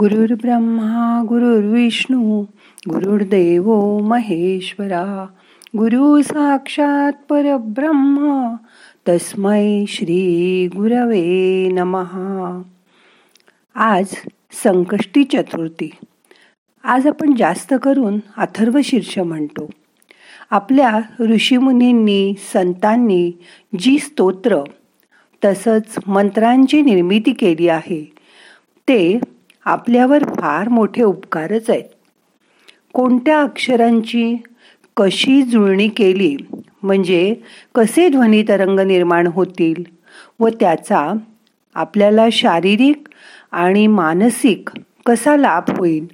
गुरुर् ब्रह्मा गुरुर्विष्णू गुरुर्देव महेश्वरा गुरु साक्षात परब्रह्म तस्मै श्री गुरवे नमहा आज संकष्टी चतुर्थी. आज आपण जास्त करून अथर्व शीर्ष म्हणतो. आपल्या ऋषीमुनींनी संतांनी जी स्तोत्र तसंच मंत्रांची निर्मिती केली आहे ते आपल्यावर फार मोठे उपकारच आहेत. कोणत्या अक्षरांची कशी जुळणी केली? म्हणजे कसे ध्वनी तरंग निर्माण होतील? व त्याचा आपल्याला शारीरिक आणि मानसिक कसा लाभ होईल?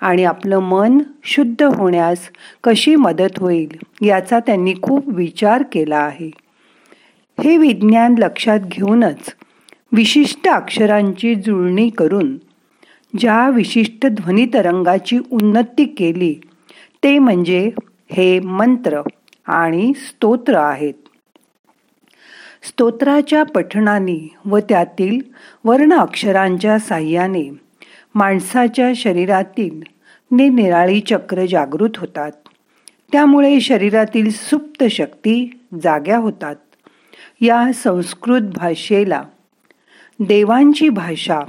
आणि आपलं मन शुद्ध होण्यास कशी मदत होईल? याचा त्यांनी खूप विचार केला आहे. हे विज्ञान लक्षात घेऊनच विशिष्ट अक्षरांची जुळणी करून ज्या विशिष्ट ध्वनितरंगाची उन्नती केली ते म्हणजे हे मंत्र आणि स्तोत्र आहेत. स्तोत्राच्या पठणाने व त्यातील वर्ण अक्षरांच्या साह्याने माणसाच्या शरीरातील निरनिराळी चक्र जागृत होतात. त्यामुळे शरीरातील सुप्त शक्ती जाग्या होतात. या संस्कृत भाषेला देवांची भाषा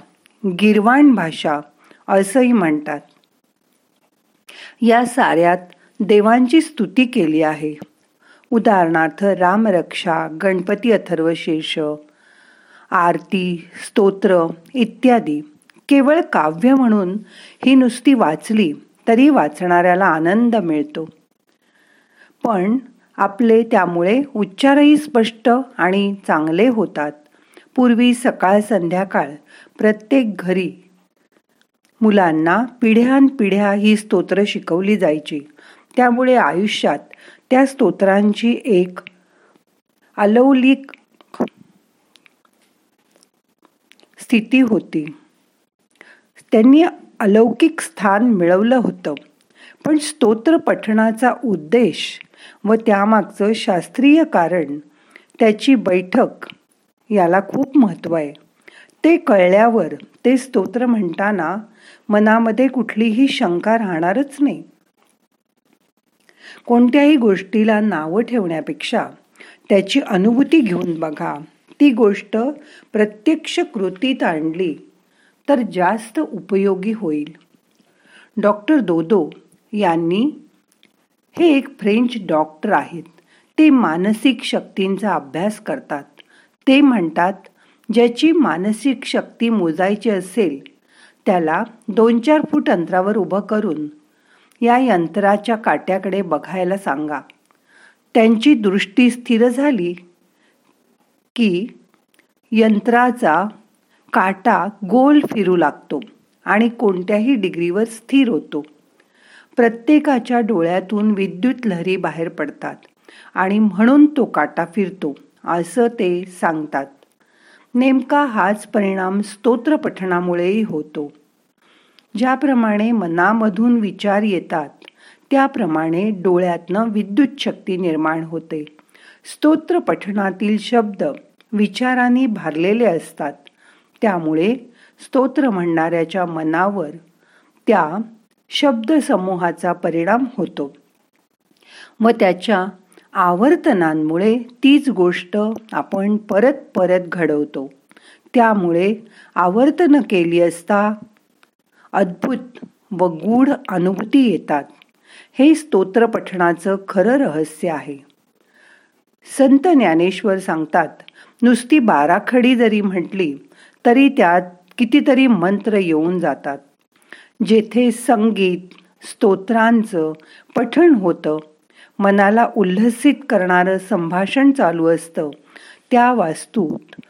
गिरवाण भाषा असंही म्हणतात. या साऱ्यात देवांची स्तुती केली आहे. उदाहरणार्थ रामरक्षा गणपती अथर्वशेष आरती स्तोत्र इत्यादी. केवळ काव्य म्हणून ही नुसती वाचली तरी वाचणाऱ्याला आनंद मिळतो. पण आपले त्यामुळे उच्चारही स्पष्ट आणि चांगले होतात. पूर्वी सकाळ संध्याकाळ प्रत्येक घरी मुलांना पिढ्यानपिढ्या ही स्तोत्र शिकवली जायची. त्यामुळे आयुष्यात त्या स्तोत्रांची एक अलौलिक स्थिती होती. त्यांनी अलौकिक स्थान मिळवलं होतं. पण स्तोत्र पठणाचा उद्देश व त्यामागचं शास्त्रीय कारण त्याची बैठक याला खूप महत्त्व आहे. ते कळल्यावर ते स्तोत्र म्हणताना मनामध्ये कुठलीही शंका राहणारच नाही. कोणत्याही गोष्टीला नावं ठेवण्यापेक्षा त्याची अनुभूती घेऊन बघा. ती गोष्ट प्रत्यक्ष कृतीत आणली तर जास्त उपयोगी होईल. डॉक्टर दोदो यांनी हे एक फ्रेंच डॉक्टर आहेत. ते मानसिक शक्तींचा अभ्यास करतात. ते म्हणतात ज्याची मानसिक शक्ती मोजायची असेल त्याला दोन चार फूट अंतरावर उभं करून या यंत्राच्या काट्याकडे बघायला सांगा. त्यांची दृष्टी स्थिर झाली की यंत्राचा काटा गोल फिरू लागतो आणि कोणत्याही डिग्रीवर स्थिर होतो. प्रत्येकाच्या डोळ्यातून विद्युत लहरी बाहेर पडतात आणि म्हणून तो काटा फिरतो. असं ते सांगतात. नेमका हाच परिणाम स्तोत्र पठणामुळेही होतो. ज्याप्रमाणे मनामधून विचार येतात त्याप्रमाणे डोळ्यातनं विद्युत शक्ती निर्माण होते. स्तोत्र पठणातील शब्द विचारांनी भारलेले असतात. त्यामुळे स्तोत्र म्हणणाऱ्याच्या मनावर त्या शब्दसमूहाचा परिणाम होतो. व त्याच्या आवर्तनांमुळे तीच गोष्ट आपण परत परत घडवतो. त्यामुळे आवर्तन केली असता अद्भुत व गूढ अनुभूती येतात. हे स्तोत्र पठणाचं खरं रहस्य आहे. संत ज्ञानेश्वर सांगतात नुसती बाराखडी जरी म्हटली तरी त्यात कितीतरी मंत्र येऊन जातात. जेथे संगीत स्तोत्रांचं पठण होतं मनाला उल्हसित करणारं संभाषण चालू असतं. त्या वास्तूत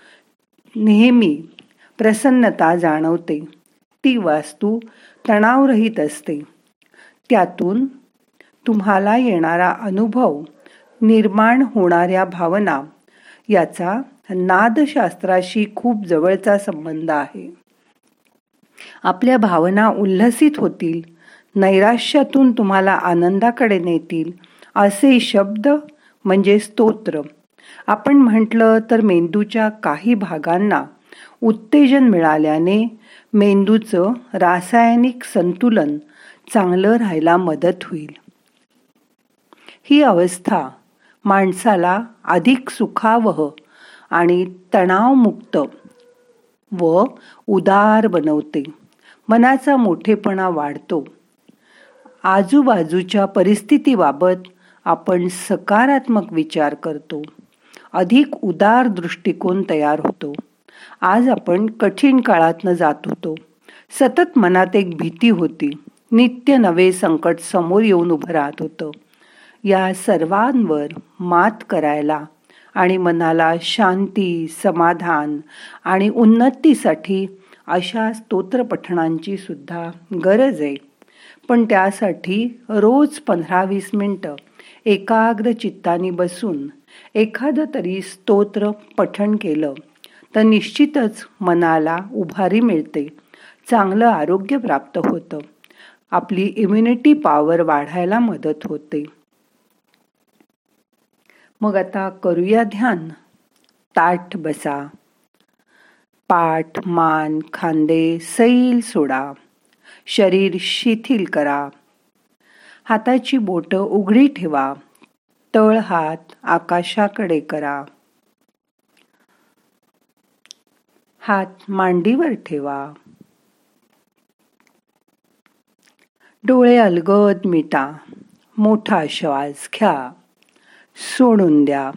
नेहमी प्रसन्नता जाणवते. ती वास्तू तणावरहित असते. त्यातून तुम्हाला येणारा अनुभव निर्माण होणाऱ्या भावना याचा नादशास्त्राशी खूप जवळचा संबंध आहे. आपल्या भावना उल्हसित होतील नैराश्यातून तुम्हाला आनंदाकडे नेतील असे शब्द म्हणजे स्तोत्र. आपण म्हटलं तर मेंदूच्या काही भागांना उत्तेजन मिळाल्याने मेंदूचं रासायनिक संतुलन चांगलं राहायला मदत होईल. ही अवस्था माणसाला अधिक सुखावह आणि तणावमुक्त व उदार बनवते. मनाचा मोठेपणा वाढतो. आजूबाजूच्या परिस्थितीबाबत आपण सकारात्मक विचार करतो. अधिक उदार दृष्टिकोन तयार होतो. आज आपण कठीण काळातनं जात होतो. सतत मनात एक भीती होती. नित्य नवे संकट समोर येऊन उभं राहत होतं. या सर्वांवर मात करायला आणि मनाला शांती समाधान आणि उन्नतीसाठी अशा स्तोत्रपठणांची सुद्धा गरज आहे. पण त्यासाठी रोज पंधरा वीस मिनटं एकाग्र चित्तानी बसून एखादं तरी स्तोत्र पठण केलं तर निश्चितच मनाला उभारी मिळते चांगलं आरोग्य प्राप्त होतं आपली इम्युनिटी पॉवर वाढायला मदत होते. मग आता करूया ध्यान. ताठ बसा. पाठ मान खांदे सैल सोडा. शरीर शिथिल करा. हाताची बोटं उघडी ठेवा. तळ हात आकाशाकडे करा. हात मांडीवर ठेवा. डोळे अलगद मिटा. मोठा श्वास घ्या. सोडून द्या.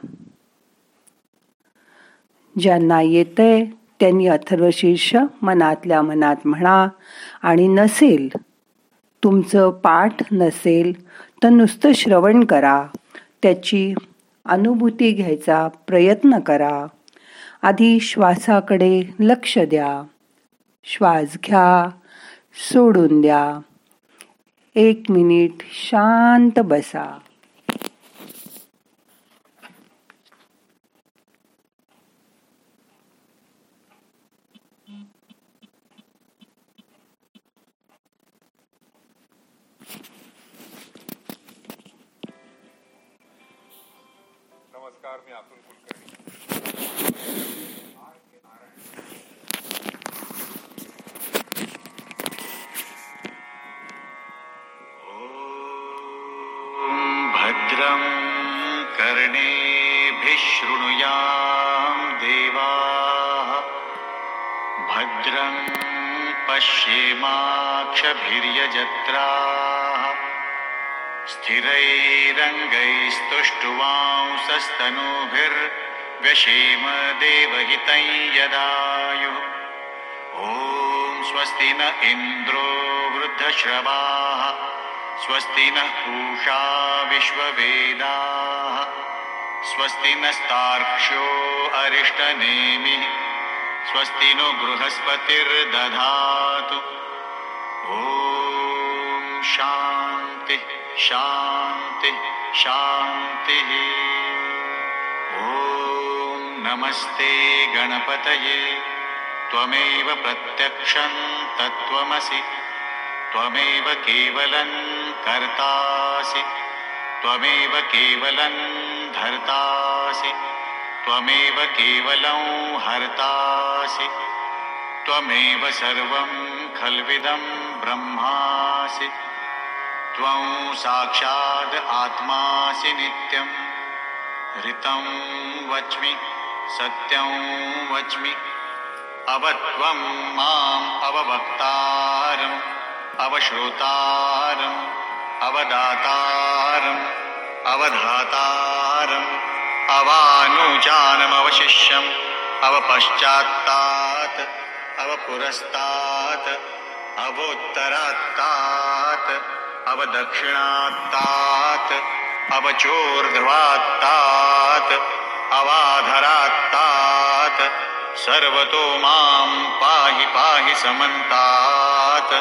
ज्यांना येतंय त्यांनी अथर्वशीर्ष मनातल्या मनात म्हणा आणि नसेल तुमचं पाठ नसेल तर नुसतं श्रवण करा. त्याची अनुभूती घ्यायचा प्रयत्न करा. आधी श्वासाकडे लक्ष द्या. श्वास घ्या. सोडून द्या. एक मिनिट शांत बसा. नमस्कार मी अतुल कुलकर्णी भद्रं कर्णेभिः शृणुयां देवाः। भद्रं पश्येमाक्षभिर्यजत्राः। स्थिरैरङ्गैस्तुष्टुवांसस्तनूभिर्व्यशेम देवहितं यदायुः। ॐ स्वस्ति न इन्द्रो वृद्धश्रवाः स्वस्ति नः पूषा विश्ववेदाः स्वस्ति नस्तार्क्ष्यो अरिष्टनेमिः स्वस्ति नो बृहस्पतिर्दधातु। ॐ शांति शांति शांति। ॐ नमस्ते गणपतये। त्वमेव प्रत्यक्षं तत्त्वमसि। त्वमेव केवलं कर्तासि। त्वमेव केवलं धर्तासि। त्वमेव केवलं हर्तासि। त्वमेव सर्वं खल्विदं ब्रह्मासि। त्वं साक्षात् आत्मासि नित्यं। ऋतं वच्मि सत्यं वच्मि। अवत्वं माम् अववक्तारम् अवश्रोतारम् अवदातारम् अवधातारम् अवानुजानमवशिष्यम् अवपश्चात्तात् अवपुरस्तात् अवोत्तरात्तात्। अवदक्षिणात्तात् अवचोर्ध्वात्तात् अवाधरात्तात् सर्वतो मां पाहि पाहि समन्तात्।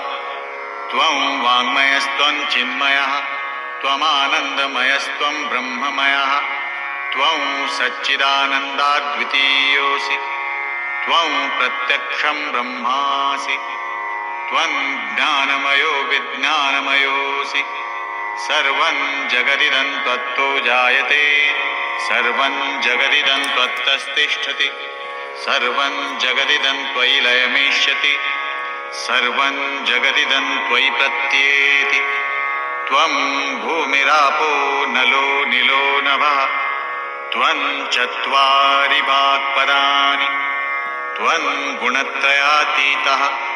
त्वं वाङ्मयस्त्वं चिन्मयः त्वमानन्दमयस्त्वं ब्रह्ममयः। त्वं सच्चिदानन्दाद्वितीयोऽसि त्वं प्रत्यक्षं ब्रह्मासि। त्वं ज्ञानमयो विज्ञानमयोऽसि। सर्वं जगदिदं त्वत्तो जायते। सर्वं जगदिदं त्वत्तस्तिष्ठति। सर्वं जगदिदं त्वयि लयमिष्यति। सर्वं जगदिदं त्वयि प्रत्येति। त्वं भूमिरापो नलो निलो नभः। त्वं चत्वारि वाक्पदानि त्वं गुणत्रयातीतः।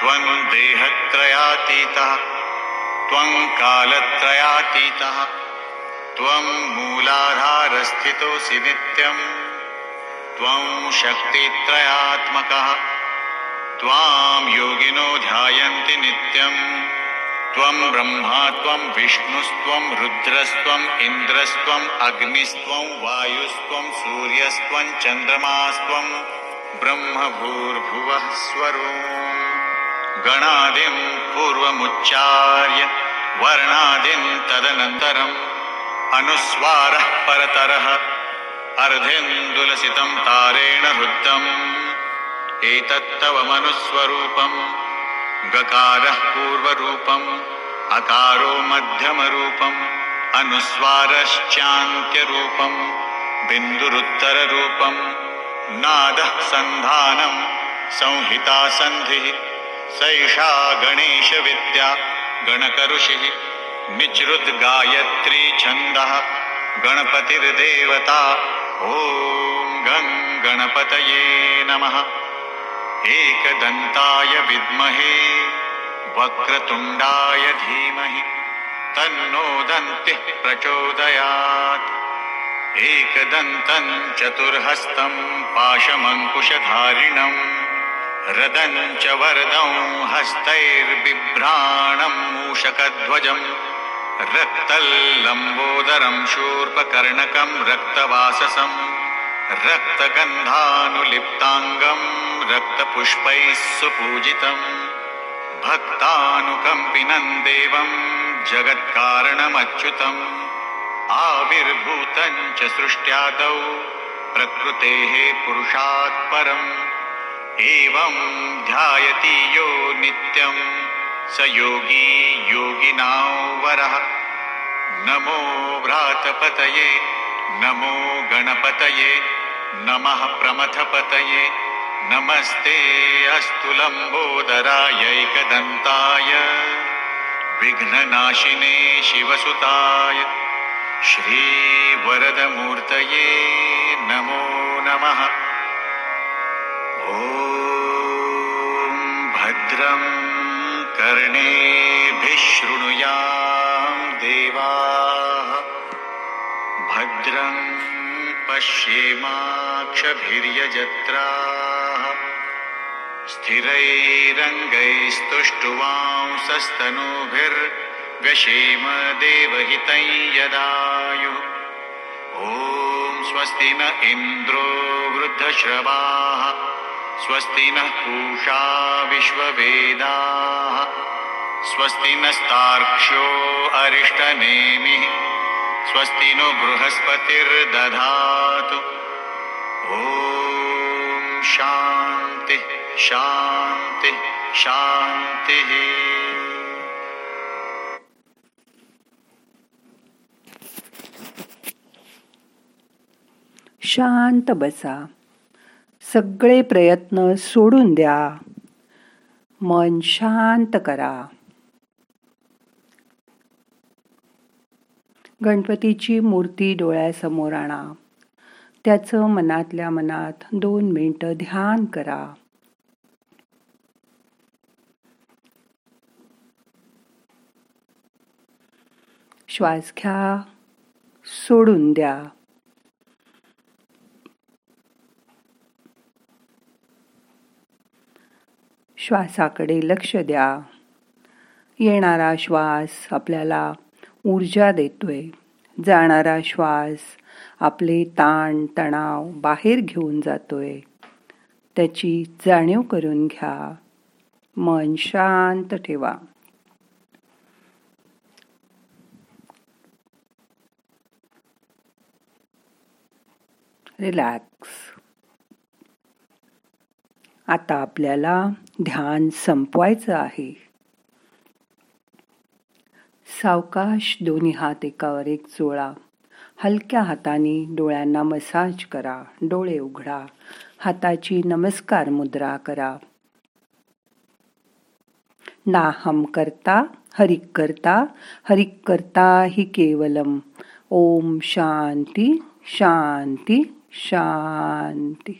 त्वं देहत्रयातीतः त्वं कालत्रयातीतः त्वं मूलाधारस्थितोऽसि नित्यम् त्वं शक्तित्रयात्मकः त्वां योगिनो ध्यायन्ति नित्यम् त्वं ब्रह्मा त्वं विष्णुस्त्वं रुद्रस्त्वम् इन्द्रस्त्वम् अग्निस्त्वं वायुस्त्वं सूर्यस्त्वं चन्द्रमास्त्वं ब्रह्मभूर्भुवः स्वरो गणादिं पूर्वमुच्चार्य वर्णादिं तदनन्तरम् अनुस्वारः परतरः। अर्धेन्दुलसितं तारेण हृद्दम् एतत्तव मनुस्वरूपम्। गकारः पूर्वरूपम्। अकारो मध्यमरूपम्। अनुस्वारश्चान्त्यरूपम्। बिन्दुरुत्तररूपम्। नादः सन्धानम् संहिता सन्धिः सैषा गणेशविद्या गणकऋषिः निचृद् गायत्री छन्दः गणपतिर्देवता ॐ गं गणपतये नमः। एकदन्ताय विद्महे वक्रतुण्डाय धीमहि तन्नो दन्तिः प्रचोदयात्। एकदन्तं चतुर्हस्तं पाशमङ्कुशधारिणम्। रदं च वरदं हस्तैर्बिभ्राणं मूषकध्वजं रक्तल्लम्बोदरं शूर्पकर्णकं रक्तवाससं रक्तगन्धानुलिप्ताङ्गं रक्तपुष्पैः सुपूजितं भक्तानुकम्पिनं देवं जगत्कारणमच्युतम्। आविर्भूतं च सृष्ट्यादौ प्रकृतेः पुरुषात् परम्। एवं ध्यायति यो नित्यम् स योगी योगिनां वरः। नमो व्रातपतये नमो गणपतये नमः प्रमथपतये नमस्ते अस्तु लम्बोदरायैकदन्ताय विघ्ननाशिने शिवसुताय श्रीवरदमूर्तये नमो नमः ॐ भद्रम् कर्णेभिः शृणुयां देवाः भद्रं पश्येमाक्षभिर्यजत्राः स्थिरैरङ्गैस्तुष्टुवांसस्तनूभिर्व्यशेम देवहितं यदायुः। ॐ स्वस्ति न इन्द्रो वृद्धश्रवाः स्वस्ति नः पूषा विश्ववेदाः। स्वस्ति नस्तार्क्ष्यो अरिष्टनेमिः। स्वस्ति नो बृहस्पतिर्दधातु। ॐ शान्तिः शान्तिः शान्तिः। शांत बसा। सगळे प्रयत्न सोडून द्या. मन शांत करा. गणपतीची मूर्ती डोळ्यासमोर आणा. त्याचं मनातल्या मनात दोन मिनटं ध्यान करा. श्वास घ्या. सोडून द्या. श्वासाकडे लक्ष द्या. येणारा श्वास आपल्याला ऊर्जा देतोय. जाणारा श्वास आपले ताण तणाव बाहेर घेऊन जातोय. त्याची जाणीव करून घ्या. मन शांत ठेवा. रिलॅक्स. आता आपल्याला ध्यान संपवायचं आहे. सावकाश दोन्ही हात एकावर एक चोळा हलक्या हाताने डोळ्यांना मसाज करा. डोळे उघडा. हाताची नमस्कार मुद्रा करा. नाहम करता हरिक करता हरिक करता हि केवलम. ओम शांती शांती शांती.